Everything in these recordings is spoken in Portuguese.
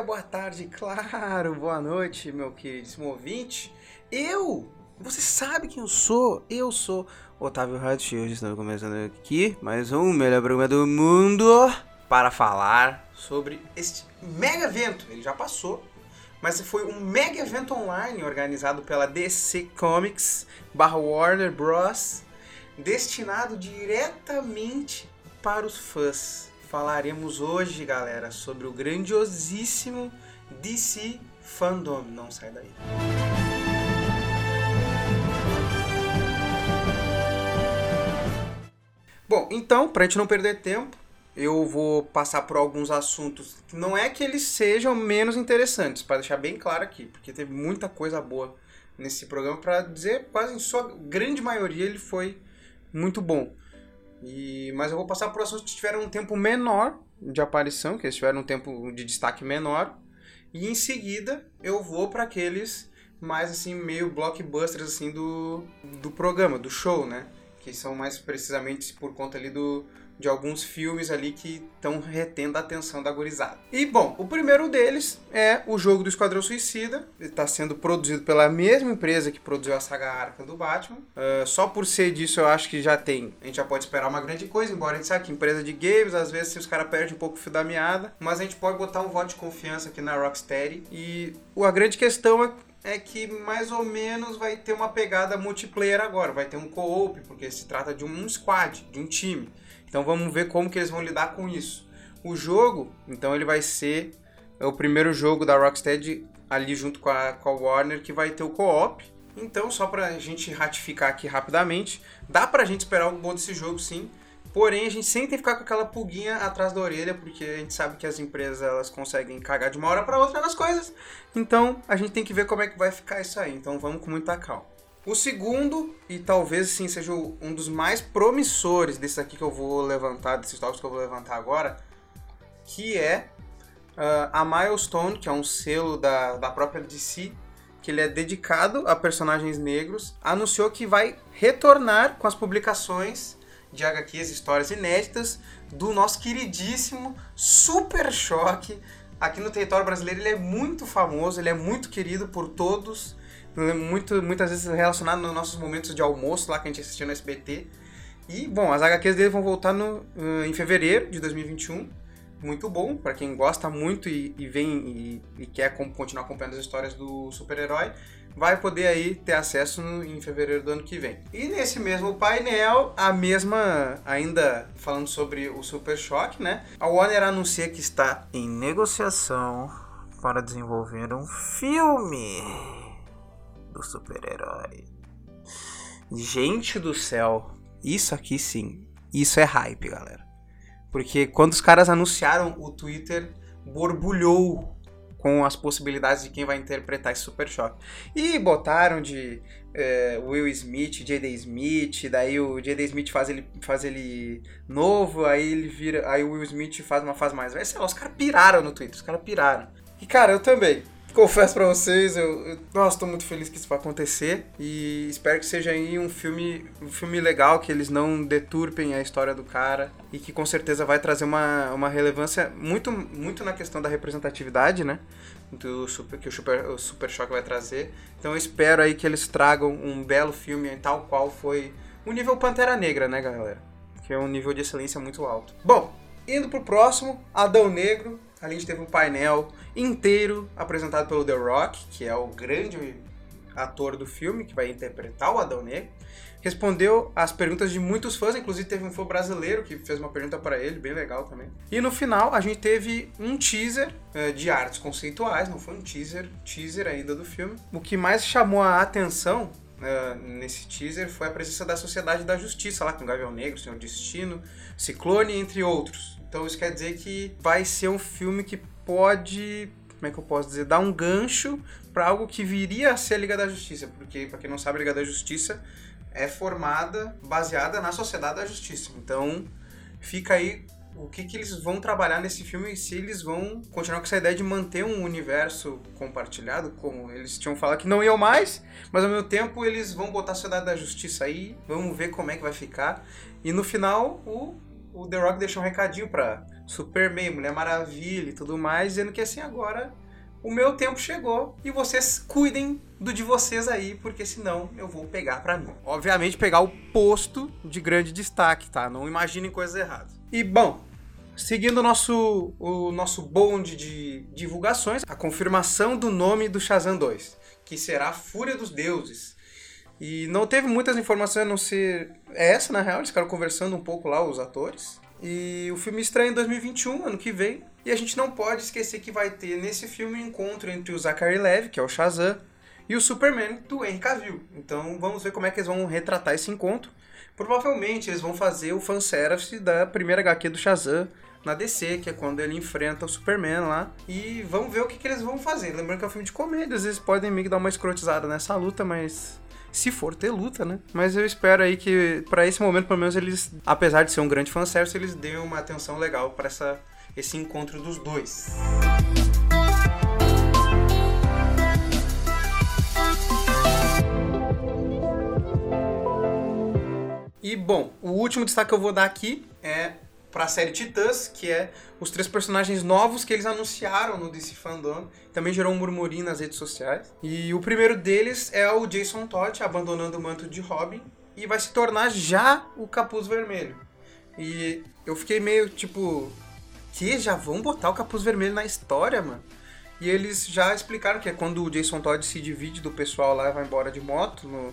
dia, boa tarde, claro, boa noite, meu queridíssimo ouvinte. Eu, você sabe quem eu sou? Eu sou Otávio Hoje estamos começando aqui mais um melhor programa do mundo para falar sobre este mega evento. Ele já passou, mas foi um mega evento online organizado pela DC Comics barra Warner Bros. destinado diretamente para os fãs falaremos hoje, galera, sobre o grandiosíssimo DC Fandom. Não sai daí. Bom, então, pra gente não perder tempo, eu vou passar por alguns assuntos não é que eles sejam menos interessantes, para deixar bem claro aqui, porque teve muita coisa boa nesse programa para dizer quase em sua grande maioria ele foi muito bom. E, mas eu vou passar por assuntos que tiveram um tempo menor de aparição, que eles tiveram um tempo de destaque menor. E em seguida eu vou para aqueles mais assim, meio blockbusters assim do, do programa, do show, né? Que são mais precisamente por conta ali do, de alguns filmes ali que estão retendo a atenção da gurizada. E bom, o primeiro deles é o jogo do Esquadrão Suicida. Ele está sendo produzido pela mesma empresa que produziu a saga Arca do Batman. Uh, só por ser disso, eu acho que já tem. A gente já pode esperar uma grande coisa, embora a gente saiba que empresa de games, às vezes os caras perdem um pouco o fio da meada. Mas a gente pode botar um voto de confiança aqui na Rocksteady. E a grande questão é é que mais ou menos vai ter uma pegada multiplayer agora, vai ter um co-op, porque se trata de um squad, de um time. Então vamos ver como que eles vão lidar com isso. O jogo, então ele vai ser o primeiro jogo da Rocksteady ali junto com a, com a Warner que vai ter o co-op. Então, só pra gente ratificar aqui rapidamente, dá pra gente esperar algo bom desse jogo sim. Porém, a gente sempre tem que ficar com aquela pulguinha atrás da orelha, porque a gente sabe que as empresas elas conseguem cagar de uma hora para outra nas coisas. Então, a gente tem que ver como é que vai ficar isso aí. Então, vamos com muita calma. O segundo, e talvez sim seja um dos mais promissores desses aqui que eu vou levantar, desses tópicos que eu vou levantar agora, que é uh, a Milestone, que é um selo da, da própria DC, que ele é dedicado a personagens negros, anunciou que vai retornar com as publicações de HQs, histórias inéditas, do nosso queridíssimo Super Choque. Aqui no território brasileiro ele é muito famoso, ele é muito querido por todos muito, muitas vezes relacionado nos nossos momentos de almoço lá que a gente assistia no SBT. E, bom, as HQs dele vão voltar no, uh, em fevereiro de 2021. Muito bom, para quem gosta muito e, e vem e, e, quer continuar acompanhando as histórias do super-herói, vai poder aí ter acesso no, em fevereiro do ano que vem. E nesse mesmo painel, a mesma, ainda falando sobre o Super Choque, né? A Warner anuncia que está em negociação para desenvolver um filme do super-herói. Gente do céu, isso aqui sim, isso é hype, galera. Porque quando os caras anunciaram, o Twitter borbulhou com as possibilidades de quem vai interpretar esse Super Choque. E botaram de é, Will Smith, J.D. Smith, daí o J.D. Smith faz ele, faz ele novo, aí ele vira. Aí o Will Smith faz uma fase mais. Sei lá, os caras piraram no Twitter, os caras piraram. E cara, eu também. Confesso para vocês, eu, eu nossa, tô muito feliz que isso vai acontecer e espero que seja aí um filme, um filme legal, que eles não deturpem a história do cara e que com certeza vai trazer uma, uma relevância muito, muito na questão da representatividade, né? Do super, que o Super, o super Choque vai trazer. Então eu espero aí que eles tragam um belo filme tal qual foi o nível Pantera Negra, né, galera? Que é um nível de excelência muito alto. Bom, indo pro próximo, Adão Negro, a gente teve um painel inteiro apresentado pelo The Rock, que é o grande ator do filme, que vai interpretar o Adão Negro. Respondeu as perguntas de muitos fãs, inclusive teve um fã brasileiro que fez uma pergunta para ele, bem legal também. E no final a gente teve um teaser uh, de artes conceituais, não foi um teaser, teaser ainda do filme. O que mais chamou a atenção Uh, nesse teaser foi a presença da Sociedade da Justiça, lá com Gavião Negro, Senhor Destino, Ciclone, entre outros. Então isso quer dizer que vai ser um filme que pode, como é que eu posso dizer, dar um gancho para algo que viria a ser a Liga da Justiça, porque para quem não sabe, a Liga da Justiça é formada baseada na Sociedade da Justiça. Então fica aí o que, que eles vão trabalhar nesse filme e se eles vão continuar com essa ideia de manter um universo compartilhado, como eles tinham falado que não iam mais, mas ao mesmo tempo eles vão botar a Sociedade da Justiça aí, vamos ver como é que vai ficar. E no final, o o The Rock deixou um recadinho pra Superman, Mulher Maravilha e tudo mais, dizendo que assim agora o meu tempo chegou e vocês cuidem do de vocês aí, porque senão eu vou pegar pra mim. Obviamente pegar o posto de grande destaque, tá? Não imaginem coisas erradas. E bom, seguindo o nosso, o nosso bonde de divulgações, a confirmação do nome do Shazam 2, que será Fúria dos Deuses. E não teve muitas informações a não ser essa, na real, eles ficaram conversando um pouco lá, os atores. E o filme estreia em 2021, ano que vem. E a gente não pode esquecer que vai ter nesse filme um encontro entre o Zachary Levi, que é o Shazam, e o Superman do Henry Cavill. Então vamos ver como é que eles vão retratar esse encontro. Provavelmente eles vão fazer o fanservice da primeira HQ do Shazam na DC, que é quando ele enfrenta o Superman lá. E vamos ver o que, que eles vão fazer. Lembrando que é um filme de comédia, às vezes podem meio que dar uma escrotizada nessa luta, mas se for ter luta, né? Mas eu espero aí que para esse momento, pelo menos eles, apesar de ser um grande fanservice, eles deem uma atenção legal para essa esse encontro dos dois. E bom, o último destaque que eu vou dar aqui é para a série Titãs, que é os três personagens novos que eles anunciaram no DC Fandom. Também gerou um murmurinho nas redes sociais. E o primeiro deles é o Jason Todd abandonando o manto de Robin e vai se tornar já o Capuz Vermelho. E eu fiquei meio tipo, que já vão botar o Capuz Vermelho na história, mano? E eles já explicaram que é quando o Jason Todd se divide do pessoal lá e vai embora de moto, no,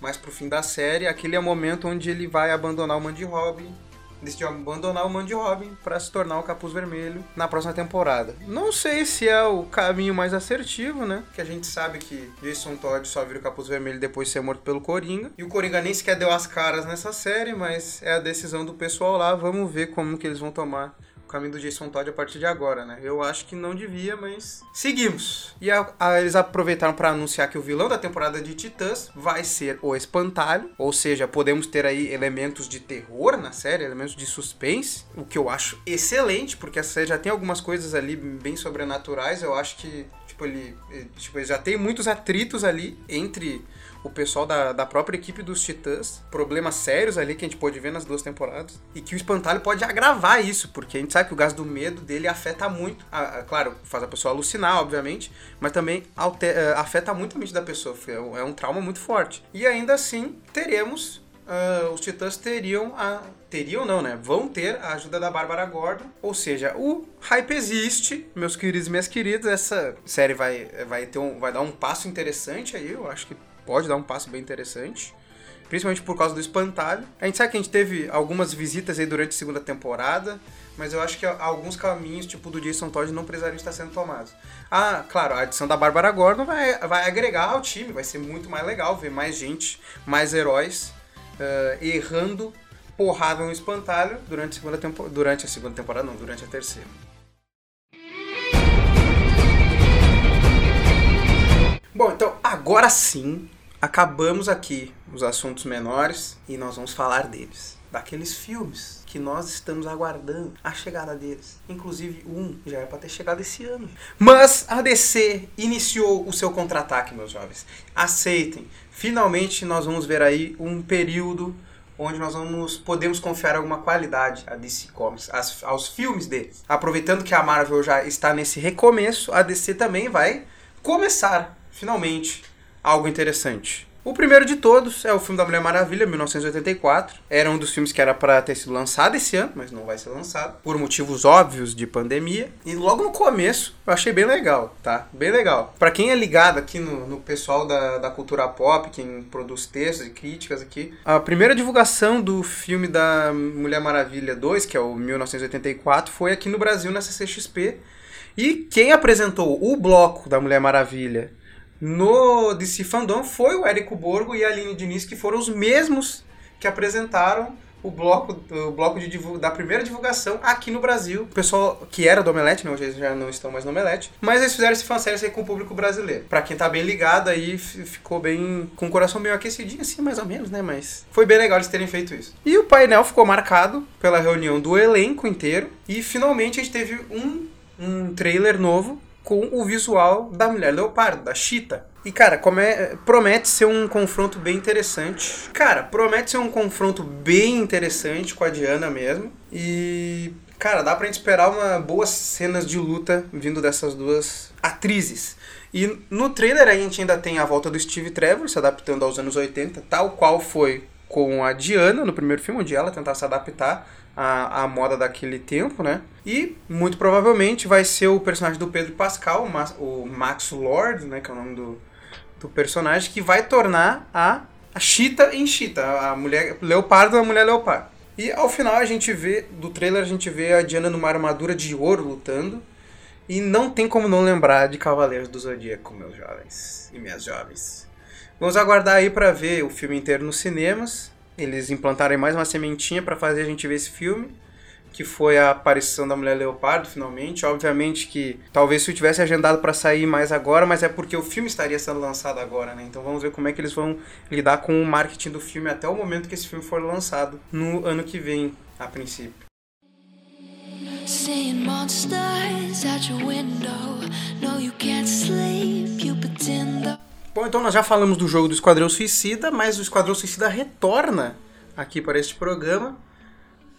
mais pro fim da série, aquele é o momento onde ele vai abandonar o Mandy Robin decidiu abandonar o Mandy Robin para se tornar o Capuz Vermelho na próxima temporada. Não sei se é o caminho mais assertivo, né? Que a gente sabe que Jason Todd só vira o Capuz Vermelho depois de ser morto pelo Coringa. E o Coringa nem sequer deu as caras nessa série, mas é a decisão do pessoal lá. Vamos ver como que eles vão tomar caminho do Jason Todd a partir de agora, né? Eu acho que não devia, mas seguimos. E a, a, eles aproveitaram para anunciar que o vilão da temporada de Titãs vai ser o Espantalho, ou seja, podemos ter aí elementos de terror na série, elementos de suspense, o que eu acho excelente, porque a série já tem algumas coisas ali bem sobrenaturais. Eu acho que tipo ele, tipo, ele já tem muitos atritos ali entre o pessoal da, da própria equipe dos Titãs, problemas sérios ali que a gente pode ver nas duas temporadas, e que o espantalho pode agravar isso, porque a gente sabe que o gás do medo dele afeta muito, a, a, claro, faz a pessoa alucinar, obviamente, mas também alter, uh, afeta muito a mente da pessoa, é um, é um trauma muito forte. E ainda assim, teremos Uh, os Titãs teriam a. Teriam não, né? Vão ter a ajuda da Bárbara Gordon. Ou seja, o hype existe, meus queridos e minhas queridas. Essa série vai, vai, ter um, vai dar um passo interessante aí. Eu acho que pode dar um passo bem interessante. Principalmente por causa do espantalho. A gente sabe que a gente teve algumas visitas aí durante a segunda temporada, mas eu acho que alguns caminhos, tipo do Jason Todd, não precisariam estar sendo tomados. Ah, claro, a adição da Bárbara Gordon vai, vai agregar ao time, vai ser muito mais legal ver mais gente, mais heróis uh, errando porrada no espantalho durante a segunda temporada. Durante a segunda temporada, não, durante a terceira. Bom, então agora sim acabamos aqui os assuntos menores e nós vamos falar deles. Daqueles filmes que nós estamos aguardando a chegada deles. Inclusive, um já era para ter chegado esse ano. Mas a DC iniciou o seu contra-ataque, meus jovens. Aceitem. Finalmente nós vamos ver aí um período onde nós vamos podemos confiar alguma qualidade a DC Comics, as, aos filmes deles. Aproveitando que a Marvel já está nesse recomeço, a DC também vai começar finalmente algo interessante. O primeiro de todos é o filme da Mulher Maravilha, 1984. Era um dos filmes que era para ter sido lançado esse ano, mas não vai ser lançado, por motivos óbvios de pandemia. E logo no começo, eu achei bem legal, tá? Bem legal. Para quem é ligado aqui no, no pessoal da, da cultura pop, quem produz textos e críticas aqui, a primeira divulgação do filme da Mulher Maravilha 2, que é o 1984, foi aqui no Brasil, na CCXP. E quem apresentou o bloco da Mulher Maravilha no DC Fandom foi o Érico Borgo e a Aline Diniz, que foram os mesmos que apresentaram o bloco, o bloco de da primeira divulgação aqui no Brasil. O pessoal que era do Omelete, né, hoje eles já não estão mais no Omelete, mas eles fizeram esse fanservice aí com o público brasileiro. Pra quem tá bem ligado aí, ficou bem com o coração meio aquecidinho, assim, mais ou menos, né, mas foi bem legal eles terem feito isso. E o painel ficou marcado pela reunião do elenco inteiro e finalmente a gente teve um, um trailer novo com o visual da Mulher Leopardo, da Cheetah. E, cara, come... promete ser um confronto bem interessante. Cara, promete ser um confronto bem interessante com a Diana mesmo. E, Cara, dá pra gente esperar uma boas cenas de luta vindo dessas duas atrizes. E no trailer a gente ainda tem a volta do Steve Trevor se adaptando aos anos 80, tal qual foi com a Diana no primeiro filme, onde ela tentava se adaptar à, à moda daquele tempo, né? E muito provavelmente vai ser o personagem do Pedro Pascal, o Max Lord, né? Que é o nome do, do personagem, que vai tornar a, a Cheetah em Cheetah, a mulher leopardo a mulher leopardo. E ao final a gente vê, do trailer a gente vê a Diana numa armadura de ouro lutando. E não tem como não lembrar de Cavaleiros do Zodíaco, meus jovens e minhas jovens. Vamos aguardar aí para ver o filme inteiro nos cinemas. Eles implantarem mais uma sementinha para fazer a gente ver esse filme, que foi a aparição da Mulher Leopardo, finalmente. Obviamente que talvez se eu tivesse agendado para sair mais agora, mas é porque o filme estaria sendo lançado agora, né? Então vamos ver como é que eles vão lidar com o marketing do filme até o momento que esse filme for lançado, no ano que vem, a princípio. Seeing monsters at your window. No, you can't sleep, you pretend. Bom, então nós já falamos do jogo do Esquadrão Suicida, mas o Esquadrão Suicida retorna aqui para este programa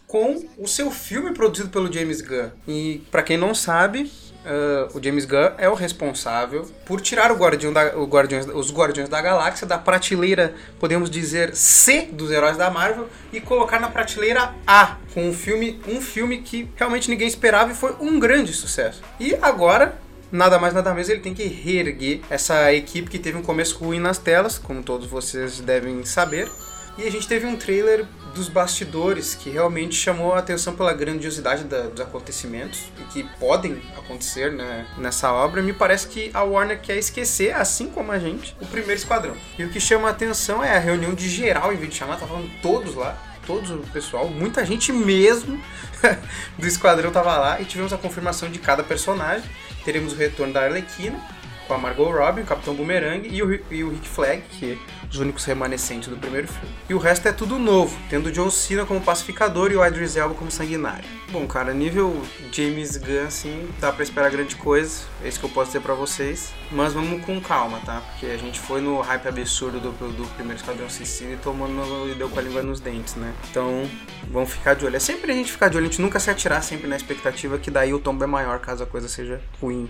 com o seu filme produzido pelo James Gunn. E para quem não sabe, uh, o James Gunn é o responsável por tirar o Guardião da, o Guardiões, os Guardiões da Galáxia da prateleira, podemos dizer, C dos heróis da Marvel e colocar na prateleira A, com um filme, um filme que realmente ninguém esperava e foi um grande sucesso. E agora nada mais nada menos ele tem que reerguer essa equipe que teve um começo ruim nas telas, como todos vocês devem saber. E a gente teve um trailer dos bastidores que realmente chamou a atenção pela grandiosidade da, dos acontecimentos que podem acontecer né, nessa obra. Me parece que a Warner quer esquecer, assim como a gente, o primeiro esquadrão. E o que chama a atenção é a reunião de geral, em vez de chamar, tá falando todos lá, todos o pessoal, muita gente mesmo do esquadrão tava lá e tivemos a confirmação de cada personagem. Teremos o retorno da Arlequina, com a Margot Robbie, o Capitão Boomerang e o, e o Rick Flag, que é os únicos remanescentes do primeiro filme. E o resto é tudo novo, tendo John Cena como pacificador e o Idris Elba como sanguinário. Bom, cara, nível James Gunn, assim, dá pra esperar grande coisa, é isso que eu posso dizer pra vocês. Mas vamos com calma, tá? Porque a gente foi no hype absurdo do, do primeiro Esquadrão Suicida e tomando e deu com a língua nos dentes, né? Então, vamos ficar de olho. É sempre a gente ficar de olho, a gente nunca se atirar sempre na expectativa que daí o tombo é maior caso a coisa seja ruim.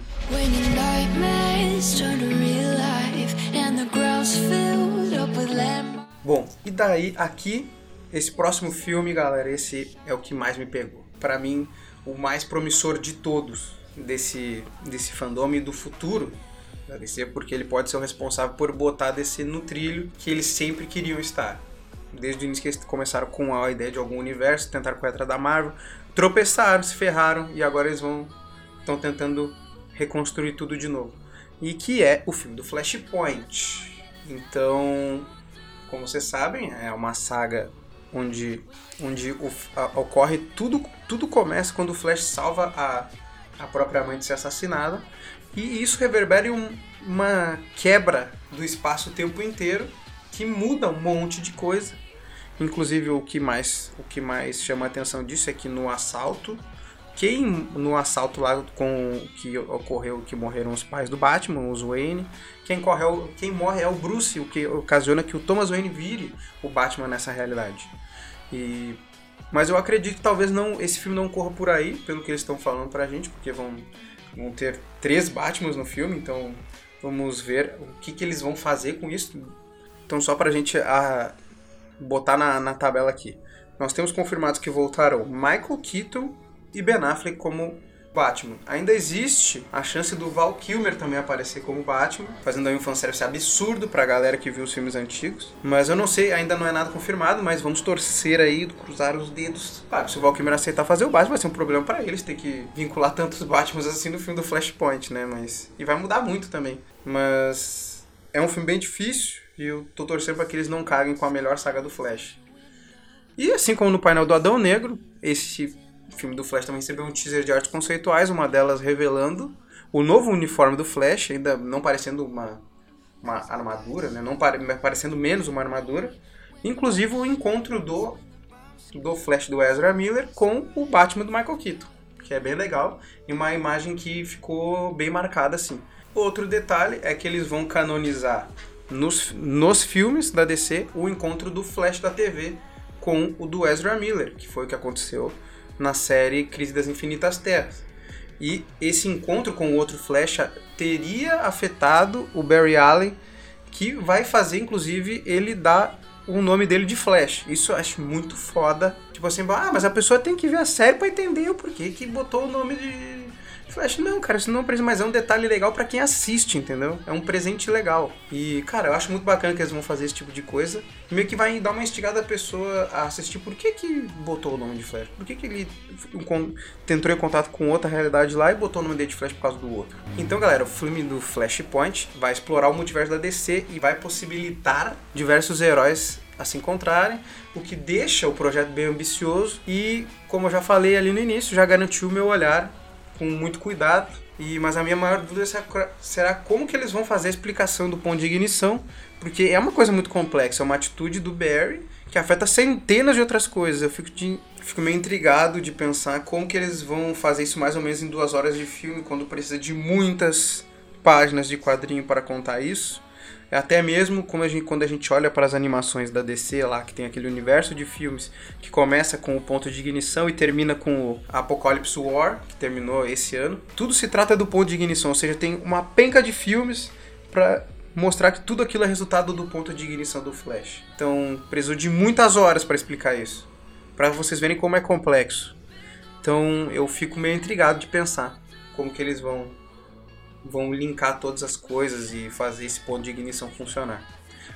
Bom, e daí aqui, esse próximo filme, galera, esse é o que mais me pegou. Para mim, o mais promissor de todos desse, desse fandom e do futuro DC, porque ele pode ser o responsável por botar a DC no trilho que eles sempre queriam estar. Desde o início que eles começaram com a ideia de algum universo, tentaram correr da Marvel, tropeçaram, se ferraram e agora eles vão estão tentando reconstruir tudo de novo e que é o filme do Flashpoint. Então, como vocês sabem, é uma saga onde, onde o, a, ocorre tudo, tudo começa quando o Flash salva a, a própria mãe de ser assassinada e isso reverbera em um, uma quebra do espaço o tempo inteiro que muda um monte de coisa. Inclusive o que mais o que mais chama a atenção disso é que no assalto quem no assalto lá com que ocorreu que morreram os pais do Batman, os Wayne, quem, correu, quem morre é o Bruce, o que ocasiona que o Thomas Wayne vire o Batman nessa realidade. E mas eu acredito que talvez não esse filme não corra por aí, pelo que eles estão falando pra gente, porque vão, vão ter três Batmans no filme, então vamos ver o que, que eles vão fazer com isso. Então só pra gente a, botar na, na tabela aqui. Nós temos confirmados que voltaram Michael Keaton, e Ben Affleck como Batman. Ainda existe a chance do Val Kilmer também aparecer como Batman, fazendo aí um fanservice absurdo pra galera que viu os filmes antigos. Mas eu não sei, ainda não é nada confirmado, mas vamos torcer aí, cruzar os dedos. Claro, se o Val Kilmer aceitar fazer o Batman, vai ser um problema para eles ter que vincular tantos Batmans assim no filme do Flashpoint, né? Mas. E vai mudar muito também. Mas. É um filme bem difícil e eu tô torcendo para que eles não caguem com a melhor saga do Flash. E assim como no painel do Adão Negro, esse filme do Flash também recebeu um teaser de artes conceituais, uma delas revelando o novo uniforme do Flash, ainda não parecendo uma, uma armadura, né? não pare, parecendo menos uma armadura. Inclusive o encontro do, do Flash do Ezra Miller com o Batman do Michael Keaton, que é bem legal, e uma imagem que ficou bem marcada assim. Outro detalhe é que eles vão canonizar nos, nos filmes da DC o encontro do Flash da TV com o do Ezra Miller, que foi o que aconteceu na série Crise das Infinitas Terras. E esse encontro com o outro Flash teria afetado o Barry Allen, que vai fazer, inclusive, ele dar o nome dele de Flash. Isso eu acho muito foda. Tipo assim, ah, mas a pessoa tem que ver a série para entender o porquê que botou o nome de Flash, não, cara, isso não é um presente, mas é um detalhe legal para quem assiste, entendeu? É um presente legal. E, cara, eu acho muito bacana que eles vão fazer esse tipo de coisa. Meio que vai dar uma instigada a pessoa a assistir. Por que que botou o nome de Flash? Por que que ele tentou em contato com outra realidade lá e botou o nome dele de Flash por causa do outro? Então, galera, o filme do Flashpoint vai explorar o multiverso da DC e vai possibilitar diversos heróis a se encontrarem, o que deixa o projeto bem ambicioso e, como eu já falei ali no início, já garantiu o meu olhar com muito cuidado. E, mas a minha maior dúvida será como que eles vão fazer a explicação do ponto de ignição, porque é uma coisa muito complexa, é uma atitude do Barry que afeta centenas de outras coisas. Eu fico, de, fico meio intrigado de pensar como que eles vão fazer isso mais ou menos em duas horas de filme, quando precisa de muitas páginas de quadrinho para contar isso. Até mesmo como a gente, quando a gente olha para as animações da DC lá, que tem aquele universo de filmes que começa com o ponto de ignição e termina com o Apocalypse War, que terminou esse ano. Tudo se trata do ponto de ignição, ou seja, tem uma penca de filmes para mostrar que tudo aquilo é resultado do ponto de ignição do Flash. Então, precisou de muitas horas para explicar isso, para vocês verem como é complexo. Então, eu fico meio intrigado de pensar como que eles vão vão linkar todas as coisas e fazer esse ponto de ignição funcionar.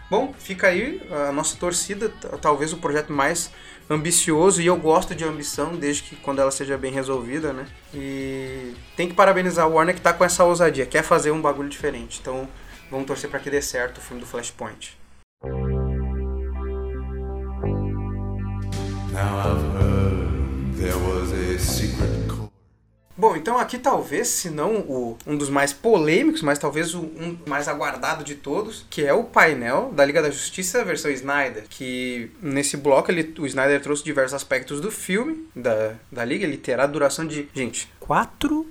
Bom, fica aí a nossa torcida, talvez o projeto mais ambicioso, e eu gosto de ambição desde que quando ela seja bem resolvida, né? E tem que parabenizar o Warner que tá com essa ousadia, quer fazer um bagulho diferente. Então, vamos torcer para que dê certo o filme do Flashpoint. Now I've Bom, então aqui talvez, se não o, um dos mais polêmicos, mas talvez o um mais aguardado de todos, que é o painel da Liga da Justiça versão Snyder, que nesse bloco ele, o Snyder trouxe diversos aspectos do filme, da, da Liga, ele terá duração de, gente, quatro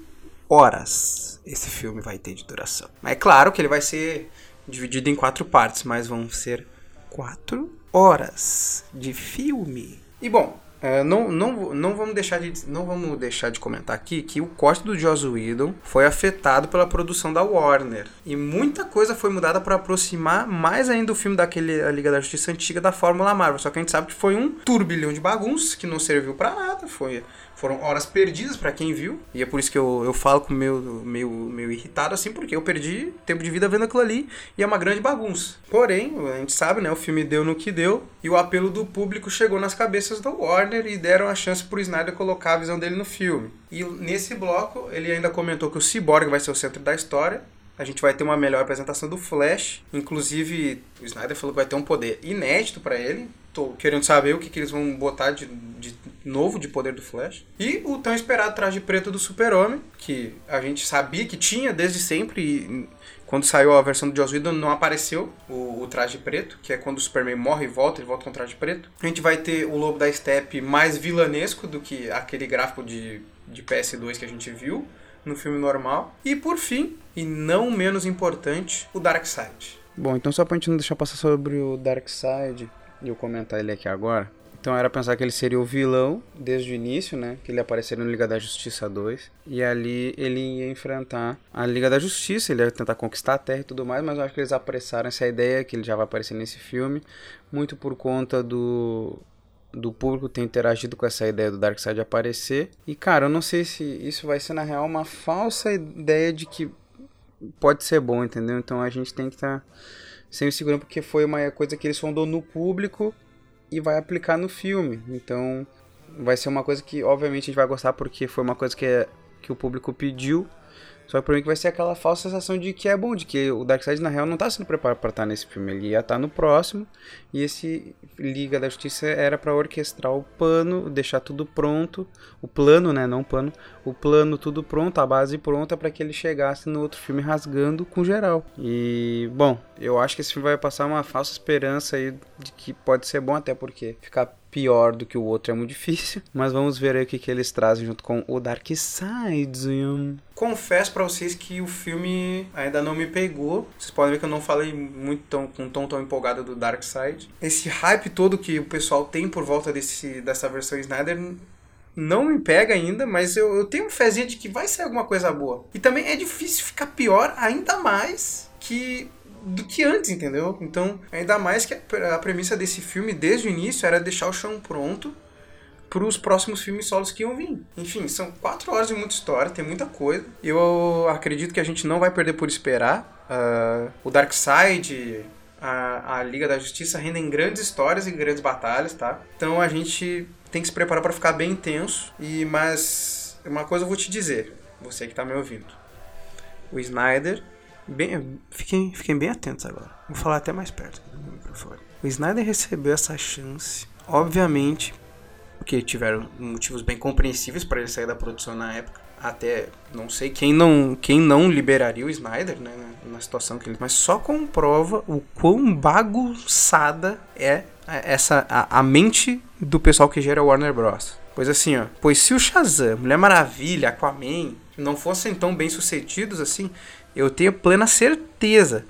horas esse filme vai ter de duração. Mas é claro que ele vai ser dividido em quatro partes, mas vão ser quatro horas de filme. E bom, é, não, não, não, vamos deixar de, não vamos deixar de comentar aqui que o corte do Joss Whedon foi afetado pela produção da Warner. E muita coisa foi mudada para aproximar mais ainda o filme daquele a Liga da Justiça antiga da Fórmula Marvel. Só que a gente sabe que foi um turbilhão de bagunça que não serviu para nada. Foi foram horas perdidas para quem viu. E é por isso que eu, eu falo com meu meio, meio irritado assim, porque eu perdi tempo de vida vendo aquilo ali e é uma grande bagunça. Porém, a gente sabe, né? O filme deu no que deu e o apelo do público chegou nas cabeças da Warner e deram a chance pro Snyder colocar a visão dele no filme. E nesse bloco, ele ainda comentou que o Cyborg vai ser o centro da história a gente vai ter uma melhor apresentação do Flash. Inclusive, o Snyder falou que vai ter um poder inédito para ele. Tô querendo saber o que, que eles vão botar de, de novo de poder do Flash. E o tão esperado traje preto do Super-Homem, que a gente sabia que tinha desde sempre. E quando saiu a versão do Joss Whedon não apareceu o, o, traje preto, que é quando o Superman morre e volta, ele volta com o traje preto. A gente vai ter o Lobo da Steppe mais vilanesco do que aquele gráfico de, de PS2 que a gente viu no filme normal. E por fim, e não menos importante, o Darkseid. Bom, então só pra gente não deixar passar sobre o Darkseid e eu comentar ele aqui agora. Então era pensar que ele seria o vilão desde o início, né? Que ele apareceria no Liga da Justiça 2. E ali ele ia enfrentar a Liga da Justiça, ele ia tentar conquistar a Terra e tudo mais, mas eu acho que eles apressaram essa ideia que ele já vai aparecer nesse filme, muito por conta do do público ter interagido com essa ideia do Darkseid aparecer. E cara, eu não sei se isso vai ser na real uma falsa ideia de que pode ser bom, entendeu? Então a gente tem que estar tá sempre segurando porque foi uma coisa que ele sondou no público e vai aplicar no filme. Então vai ser uma coisa que obviamente a gente vai gostar porque foi uma coisa que, é, que o público pediu só que mim que vai ser aquela falsa sensação de que é bom, de que o Darkseid na real não tá sendo preparado para estar nesse filme. Ele ia estar tá no próximo. E esse Liga da Justiça era para orquestrar o pano, deixar tudo pronto. O plano, né? Não o pano. O plano tudo pronto, a base pronta para que ele chegasse no outro filme rasgando com geral. E, bom, eu acho que esse filme vai passar uma falsa esperança aí de que pode ser bom, até porque ficar pior do que o outro é muito difícil. Mas vamos ver aí o que, que eles trazem junto com o Dark Side. Confesso para vocês que o filme ainda não me pegou. Vocês podem ver que eu não falei muito tão, com um tom tão empolgado do Dark Side. Esse hype todo que o pessoal tem por volta desse, dessa versão Snyder não me pega ainda, mas eu, eu tenho fezinha de que vai ser alguma coisa boa. E também é difícil ficar pior ainda mais que do que antes, entendeu? Então, ainda mais que a, premissa desse filme desde o início era deixar o chão pronto para os próximos filmes solos que iam vir. Enfim, são quatro horas de muita história, tem muita coisa. Eu acredito que a gente não vai perder por esperar. Uh, o Dark Side, a, a Liga da Justiça rendem grandes histórias e grandes batalhas, tá? Então a gente tem que se preparar para ficar bem intenso. E mas uma coisa eu vou te dizer, você que está me ouvindo. O Snyder, bem, fiquem, fiquem bem atentos agora. Vou falar até mais perto do microfone. O Snyder recebeu essa chance, obviamente, porque tiveram motivos bem compreensíveis para ele sair da produção na época. Até não sei quem não, quem não liberaria o Snyder, né, na situação que ele, mas só comprova o quão bagunçada é essa a, a mente do pessoal que gera Warner Bros. Pois assim, ó, pois se o Shazam, Mulher Maravilha, Aquaman não fossem tão bem sucedidos assim, eu tenho plena certeza.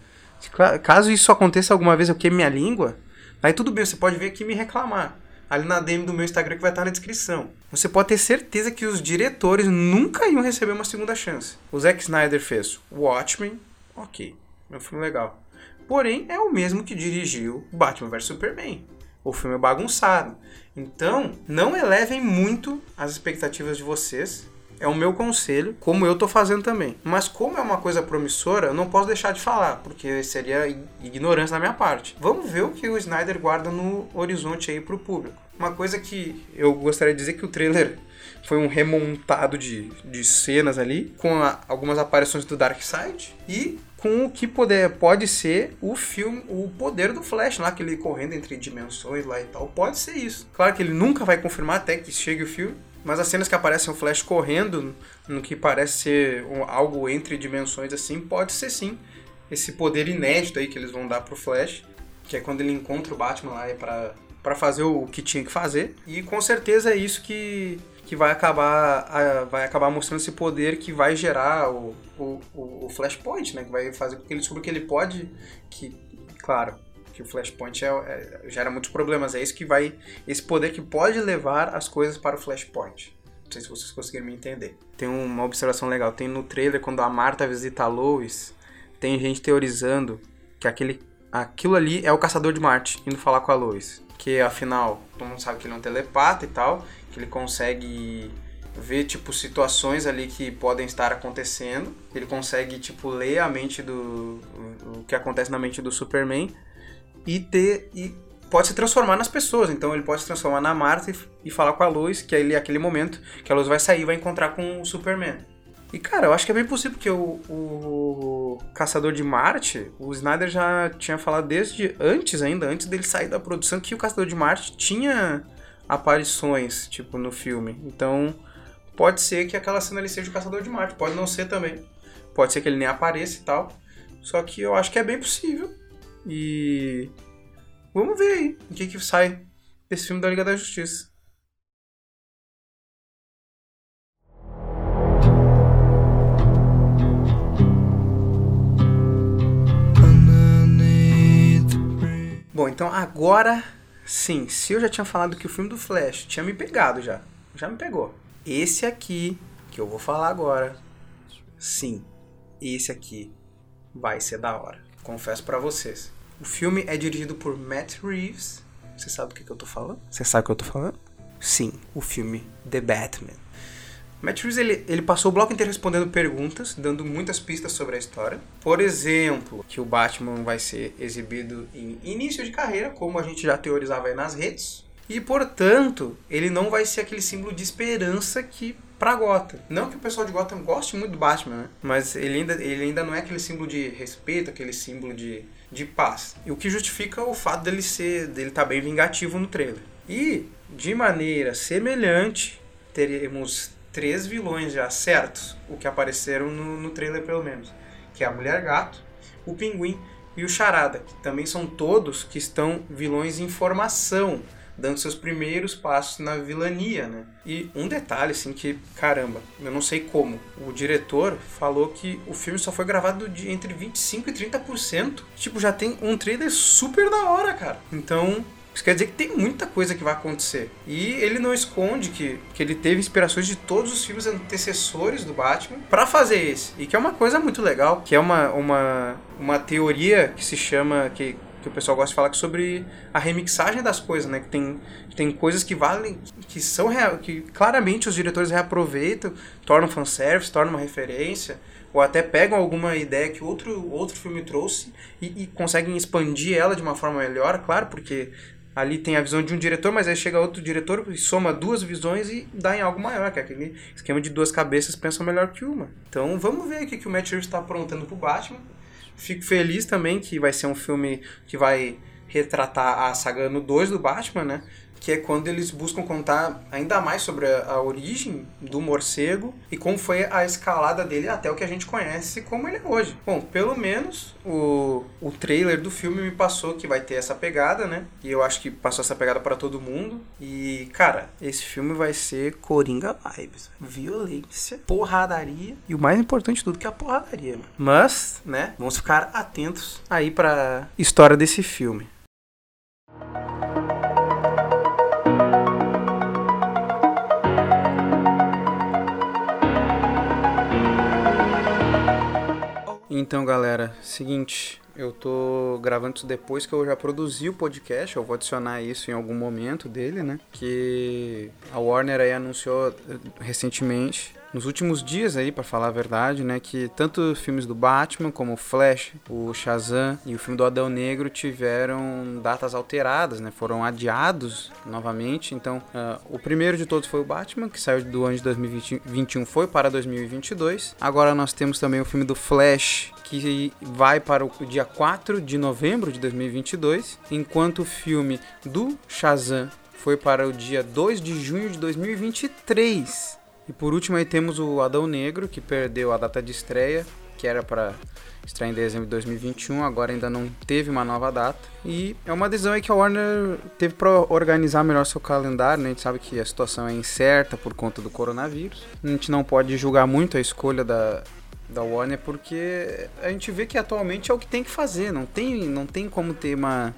Caso isso aconteça alguma vez eu queime minha língua, aí tudo bem, você pode vir aqui me reclamar ali na DM do meu Instagram que vai estar na descrição. Você pode ter certeza que os diretores nunca iam receber uma segunda chance. O Zack Snyder fez Watchmen, ok, é um filme legal. Porém, é o mesmo que dirigiu Batman vs Superman. O filme é bagunçado. Então, não elevem muito as expectativas de vocês. É o meu conselho, como eu tô fazendo também. Mas como é uma coisa promissora, eu não posso deixar de falar, porque seria ignorância da minha parte. Vamos ver o que o Snyder guarda no horizonte aí pro público. Uma coisa que eu gostaria de dizer que o trailer foi um remontado de, de cenas ali, com a, algumas aparições do Darkseid e com o que poder, pode ser o filme, o poder do Flash lá, que ele correndo entre dimensões lá e tal. Pode ser isso. Claro que ele nunca vai confirmar até que chegue o filme, mas as cenas que aparecem o Flash correndo no que parece ser algo entre dimensões assim, pode ser sim. Esse poder inédito aí que eles vão dar pro Flash, que é quando ele encontra o Batman lá é para para fazer o que tinha que fazer. E com certeza é isso que, que vai acabar vai acabar mostrando esse poder que vai gerar o, o, o Flashpoint, né? Que vai fazer com que ele descubra que ele pode, que claro, que o Flashpoint é, é, gera muitos problemas. É isso que vai. Esse poder que pode levar as coisas para o Flashpoint. Não sei se vocês conseguiram me entender. Tem uma observação legal. Tem no trailer, quando a Marta visita a Lois, tem gente teorizando que aquele, aquilo ali é o Caçador de Marte indo falar com a Lois. Que afinal, todo mundo sabe que ele é um telepata e tal, que ele consegue ver tipo situações ali que podem estar acontecendo. Ele consegue tipo ler a mente do o que acontece na mente do Superman e ter e pode se transformar nas pessoas. Então ele pode se transformar na Marta e, e falar com a Luz, que é aquele momento que a Luz vai sair e vai encontrar com o Superman. E cara, eu acho que é bem possível porque o, o Caçador de Marte, o Snyder já tinha falado desde antes ainda, antes dele sair da produção, que o Caçador de Marte tinha aparições, tipo, no filme. Então, pode ser que aquela cena ali seja o Caçador de Marte, pode não ser também. Pode ser que ele nem apareça e tal. Só que eu acho que é bem possível. E vamos ver aí o que, que sai desse filme da Liga da Justiça. Bom, então agora sim, se eu já tinha falado que o filme do Flash tinha me pegado já, já me pegou. Esse aqui que eu vou falar agora, sim, esse aqui vai ser da hora confesso para vocês. O filme é dirigido por Matt Reeves. Você sabe o que, que eu tô falando? Você sabe o que eu tô falando? Sim, o filme The Batman. Matt Reeves ele, ele passou o bloco inteiro respondendo perguntas, dando muitas pistas sobre a história. Por exemplo, que o Batman vai ser exibido em início de carreira, como a gente já teorizava aí nas redes. E portanto, ele não vai ser aquele símbolo de esperança que pra Gotham. Não que o pessoal de Gotham goste muito do Batman, né? Mas ele ainda, ele ainda não é aquele símbolo de respeito, aquele símbolo de, de paz. E o que justifica o fato dele ser dele estar tá bem vingativo no trailer. E, de maneira semelhante, teremos três vilões já certos, o que apareceram no, no trailer pelo menos. Que é a Mulher Gato, o Pinguim e o Charada, que também são todos que estão vilões em formação dando seus primeiros passos na vilania, né? E um detalhe, assim, que, caramba, eu não sei como, o diretor falou que o filme só foi gravado de entre 25% e 30%. Tipo, já tem um trailer super da hora, cara. Então, Isso quer dizer que tem muita coisa que vai acontecer. E ele não esconde que, que ele teve inspirações de todos os filmes antecessores do Batman para fazer esse. E que é uma coisa muito legal, que é uma, uma, uma teoria que se chama. que que o pessoal gosta de falar sobre a remixagem das coisas, né? Que tem, tem coisas que valem, que são que claramente os diretores reaproveitam, tornam fanservice, tornam uma referência ou até pegam alguma ideia que outro, outro filme trouxe e, e conseguem expandir ela de uma forma melhor, claro, porque ali tem a visão de um diretor, mas aí chega outro diretor e soma duas visões e dá em algo maior, que é aquele esquema de duas cabeças pensam melhor que uma. Então vamos ver o que, que o Matt Reeves está aprontando pro Batman. Fico feliz também que vai ser um filme que vai retratar a saga ano 2 do Batman, né? Que é quando eles buscam contar ainda mais sobre a, a, origem do morcego e como foi a escalada dele até o que a gente conhece como ele é hoje. Bom, pelo menos o, o trailer do filme me passou que vai ter essa pegada, né? E eu acho que passou essa pegada para todo mundo. E, cara, esse filme vai ser Coringa Vibes. Violência, porradaria e o mais importante de tudo que é a porradaria. Mas, né, vamos ficar atentos aí pra história desse filme. Então, galera, seguinte, eu tô gravando isso depois que eu já produzi o podcast, eu vou adicionar isso em algum momento dele, né? Que a Warner aí anunciou recentemente nos últimos dias aí, para falar a verdade, né, que tanto filmes do Batman como o Flash, o Shazam e o filme do Adão Negro tiveram datas alteradas, né, foram adiados novamente. Então, uh, o primeiro de todos foi o Batman, que saiu do ano de 2021 foi para 2022. Agora nós temos também o filme do Flash, que vai para o dia 4 de novembro de 2022, enquanto o filme do Shazam foi para o dia 2 de junho de 2023. E por último aí temos o Adão Negro, que perdeu a data de estreia, que era para estrear em dezembro de 2021, agora ainda não teve uma nova data. E é uma decisão aí que a Warner teve para organizar melhor seu calendário, né? A gente sabe que a situação é incerta por conta do coronavírus. A gente não pode julgar muito a escolha da, da Warner porque a gente vê que atualmente é o que tem que fazer, não tem, não tem como ter uma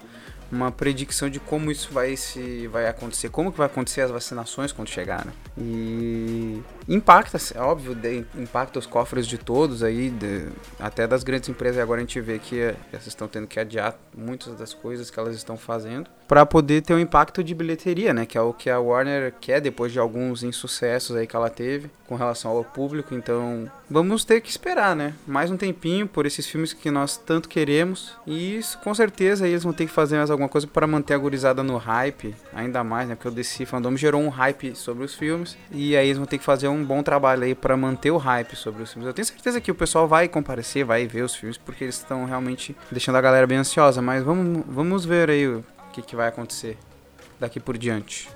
uma predicção de como isso vai se vai acontecer, como que vai acontecer as vacinações quando chegar, né? E impacta, é óbvio, impacta os cofres de todos aí, de, até das grandes empresas. Agora a gente vê que essas estão tendo que adiar muitas das coisas que elas estão fazendo para poder ter um impacto de bilheteria, né? Que é o que a Warner quer depois de alguns insucessos aí que ela teve com relação ao público. Então vamos ter que esperar, né? Mais um tempinho por esses filmes que nós tanto queremos e isso, com certeza eles vão ter que fazer mais alguma coisa para manter a gurizada no hype, ainda mais, né? Porque o DC Fandom gerou um hype sobre os filmes e aí eles vão ter que fazer um bom trabalho aí para manter o hype sobre os filmes. Eu tenho certeza que o pessoal vai comparecer, vai ver os filmes, porque eles estão realmente deixando a galera bem ansiosa. Mas vamos, vamos ver aí o que, que vai acontecer daqui por diante.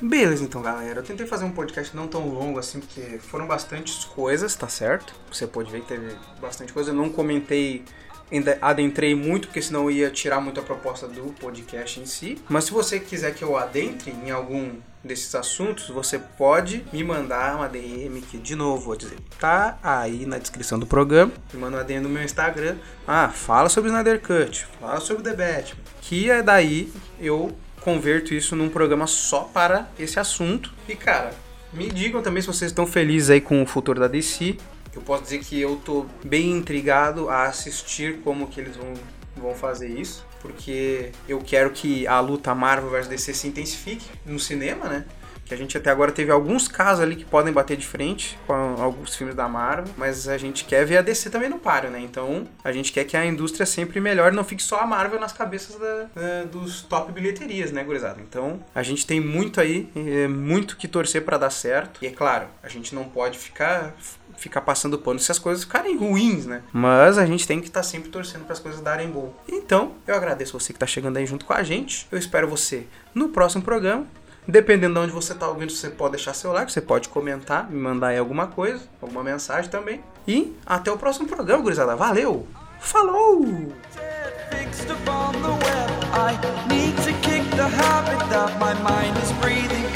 Beleza, então, galera. Eu tentei fazer um podcast não tão longo assim, porque foram bastantes coisas, tá certo? Você pode ver que teve bastante coisa. Eu não comentei ainda adentrei muito, porque senão ia tirar muito a proposta do podcast em si. Mas se você quiser que eu adentre em algum desses assuntos, você pode me mandar uma DM que, de novo, vou dizer, tá aí na descrição do programa. Me manda uma DM no meu Instagram. Ah, fala sobre o Snyder Cut, fala sobre The Batman. Que é daí eu converto isso num programa só para esse assunto. E, cara, me digam também se vocês estão felizes aí com o futuro da DC. Eu posso dizer que eu tô bem intrigado a assistir como que eles vão, vão fazer isso porque eu quero que a luta Marvel vs DC se intensifique no cinema, né? Que a gente até agora teve alguns casos ali que podem bater de frente com alguns filmes da Marvel, mas a gente quer ver a DC também no páreo, né? Então a gente quer que a indústria sempre melhore, não fique só a Marvel nas cabeças da, da, dos top bilheterias, né, gurizada? Então a gente tem muito aí, é, muito que torcer para dar certo. E é claro, a gente não pode ficar ficar passando pano se as coisas ficarem ruins, né? Mas a gente tem que estar tá sempre torcendo para as coisas darem bom. Então, eu agradeço você que está chegando aí junto com a gente. Eu espero você no próximo programa. Dependendo de onde você está ouvindo, você pode deixar seu like, você pode comentar, me mandar aí alguma coisa, alguma mensagem também. E até o próximo programa, gurizada. Valeu! Falou! I need to kick the habit that my mind is breathing